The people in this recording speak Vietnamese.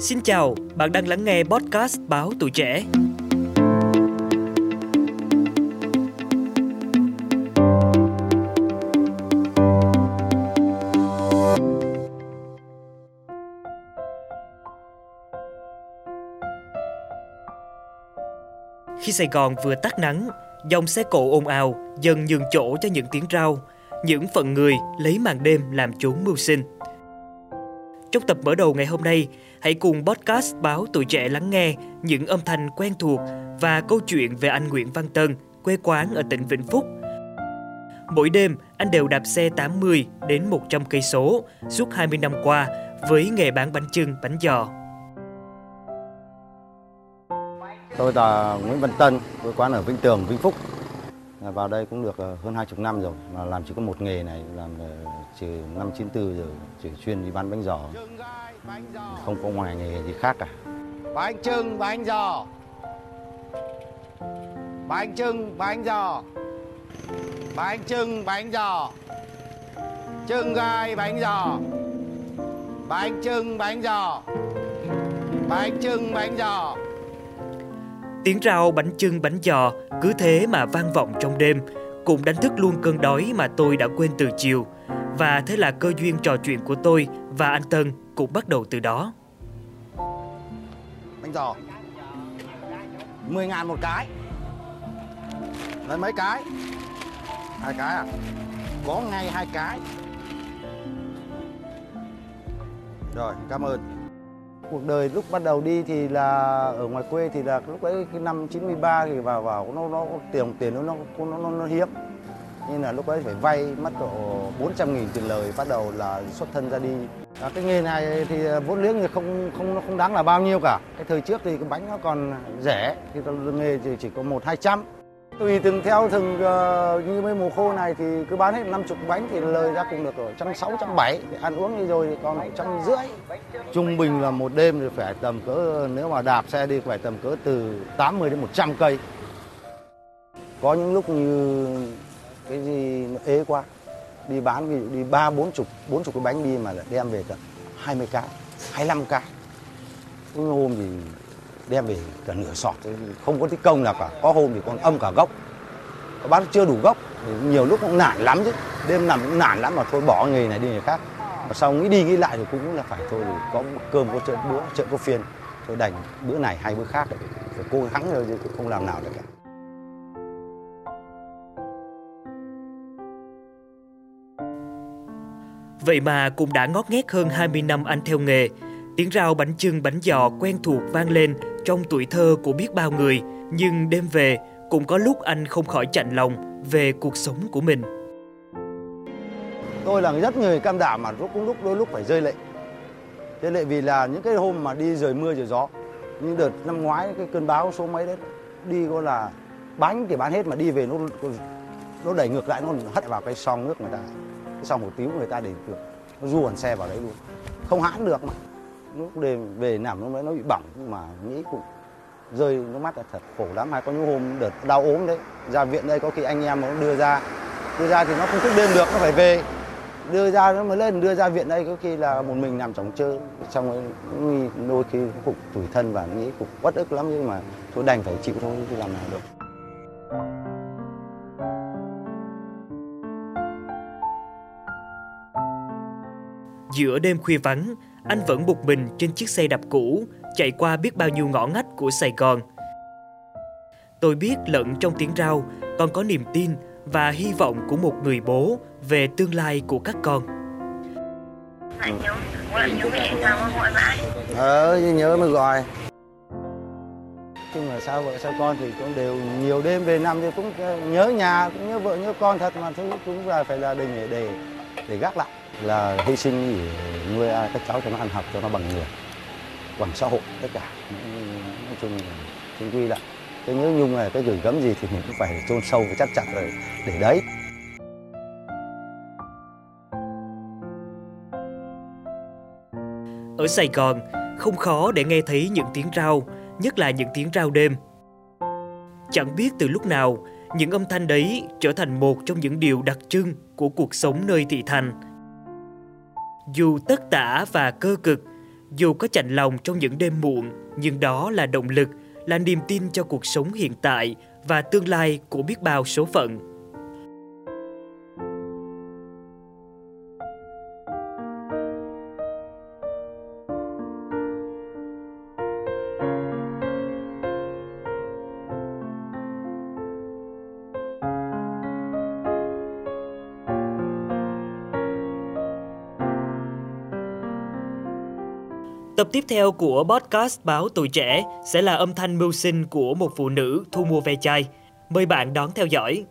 Xin chào, bạn đang lắng nghe podcast Báo Tuổi Trẻ. Khi Sài Gòn vừa tắt nắng, dòng xe cộ ồn ào dần nhường chỗ cho những tiếng rao, những phận người lấy màn đêm làm chốn mưu sinh. Trong tập mở đầu ngày hôm nay, hãy cùng podcast báo tuổi trẻ lắng nghe những âm thanh quen thuộc và câu chuyện về anh Nguyễn Văn Tân, quê quán ở tỉnh Vĩnh Phúc. Mỗi đêm, anh đều đạp xe 80 đến 100 cây số suốt 20 năm qua với nghề bán bánh chưng, bánh giò. Tôi là Nguyễn Văn Tân, quê quán ở Vĩnh Tường, Vĩnh Phúc. À, vào đây cũng được ờ, hơn hơn 20 năm rồi, mà làm chỉ có một nghề này, làm ờ, từ năm 94 rồi, chỉ chuyên đi bán bánh giò. Không có ngoài nghề gì khác cả. Bánh trưng, bánh giò. Bánh trưng, bánh giò. Bánh trưng, bánh giò. Trưng gai, bánh giò. Bánh trưng, bánh giò. Bánh trưng, bánh giò. Tiếng rau bánh chưng bánh giò cứ thế mà vang vọng trong đêm, cũng đánh thức luôn cơn đói mà tôi đã quên từ chiều. Và thế là cơ duyên trò chuyện của tôi và anh Tân cũng bắt đầu từ đó. Bánh giò. 10 ngàn một cái. Lấy mấy cái? Hai cái à? Có ngay hai cái. Rồi, cảm ơn. Cuộc đời lúc bắt đầu đi thì là ở ngoài quê thì là lúc ấy cái năm 93 thì vào vào nó nó tiền tiền nó nó nó nó, hiếm. Nên là lúc ấy phải vay mất độ 400 nghìn tiền lời bắt đầu là xuất thân ra đi. À, cái nghề này thì vốn liếng thì không không nó không đáng là bao nhiêu cả. Cái thời trước thì cái bánh nó còn rẻ thì nghề thì chỉ có một hai trăm Tùy từng theo từng uh, như mấy mùa khô này thì cứ bán hết 50 bánh thì lời ra cũng được ở trăm sáu trăm bảy ăn uống đi rồi thì còn trăm rưỡi. Trung bình là một đêm thì phải tầm cỡ nếu mà đạp xe đi phải tầm cỡ từ 80 đến 100 cây. Có những lúc như cái gì nó ế quá đi bán ví dụ đi ba bốn chục bốn chục cái bánh đi mà lại đem về tận 20 cái 25 cái. Hôm thì đem về cả nửa sọt không có tích công nào cả có hôm thì còn âm cả gốc. Bán chưa đủ gốc nhiều lúc cũng nản lắm chứ. Đêm nằm cũng nản lắm mà thôi bỏ nghề này đi nghề khác. Mà sau nghĩ đi nghĩ lại thì cũng là phải thôi có cơm có chợ bữa chợ có phiên thôi đành bữa này hay bữa khác phải cố gắng thôi chứ không làm nào được cả. Vậy mà cũng đã ngót nghét hơn 20 năm anh theo nghề, tiếng rau bánh chưng bánh giò quen thuộc vang lên trong tuổi thơ của biết bao người, nhưng đêm về cũng có lúc anh không khỏi chạnh lòng về cuộc sống của mình. Tôi là rất người cam đảm mà lúc cũng lúc đôi lúc phải rơi lệ. Rơi lệ vì là những cái hôm mà đi rời mưa rời gió. những đợt năm ngoái cái cơn báo số mấy đấy đi gọi là bánh thì bán hết mà đi về nó nó đẩy ngược lại nó hất vào cái song nước người ta cái song một tíu người ta để được nó du hẳn xe vào đấy luôn không hãn được mà lúc đêm về nằm lúc đấy nó bị bỏng mà nghĩ cũng rơi nước mắt là thật khổ lắm. Hay có những hôm đợt đau ốm đấy ra viện đây có khi anh em nó đưa ra đưa ra thì nó không thức đêm được nó phải về. Đưa ra nó mới lên đưa ra viện đây có khi là một mình nằm chóng chơ xong rồi đôi khi cũng tủi thân và nghĩ cũng bất ức lắm nhưng mà thôi đành phải chịu thôi chứ làm nào được. Giữa đêm khuya vắng, anh vẫn một mình trên chiếc xe đạp cũ, chạy qua biết bao nhiêu ngõ ngách của Sài Gòn. Tôi biết lẫn trong tiếng rau còn có niềm tin và hy vọng của một người bố về tương lai của các con. Ờ, nhớ mới gọi. chung là sao vợ sao con thì cũng đều nhiều đêm về nằm thì cũng nhớ nhà cũng nhớ vợ nhớ con thật mà thứ cũng là phải là đình để để để gác lại là hy sinh để nuôi các cháu cho nó ăn học cho nó bằng người bằng xã hội tất cả. Nói chung là chính quy lại cái nhớ nhung là cái gửi gắm gì thì mình cũng phải chôn sâu và chắc chắn rồi để đấy. Ở Sài Gòn, không khó để nghe thấy những tiếng rau, nhất là những tiếng rau đêm. Chẳng biết từ lúc nào, những âm thanh đấy trở thành một trong những điều đặc trưng của cuộc sống nơi thị thành – dù tất tả và cơ cực, Dù có chạnh lòng trong những đêm muộn, nhưng đó là động lực, là niềm tin cho cuộc sống hiện tại và tương lai của biết bao số phận. Tập tiếp theo của podcast Báo Tuổi Trẻ sẽ là âm thanh mưu sinh của một phụ nữ thu mua ve chai. Mời bạn đón theo dõi.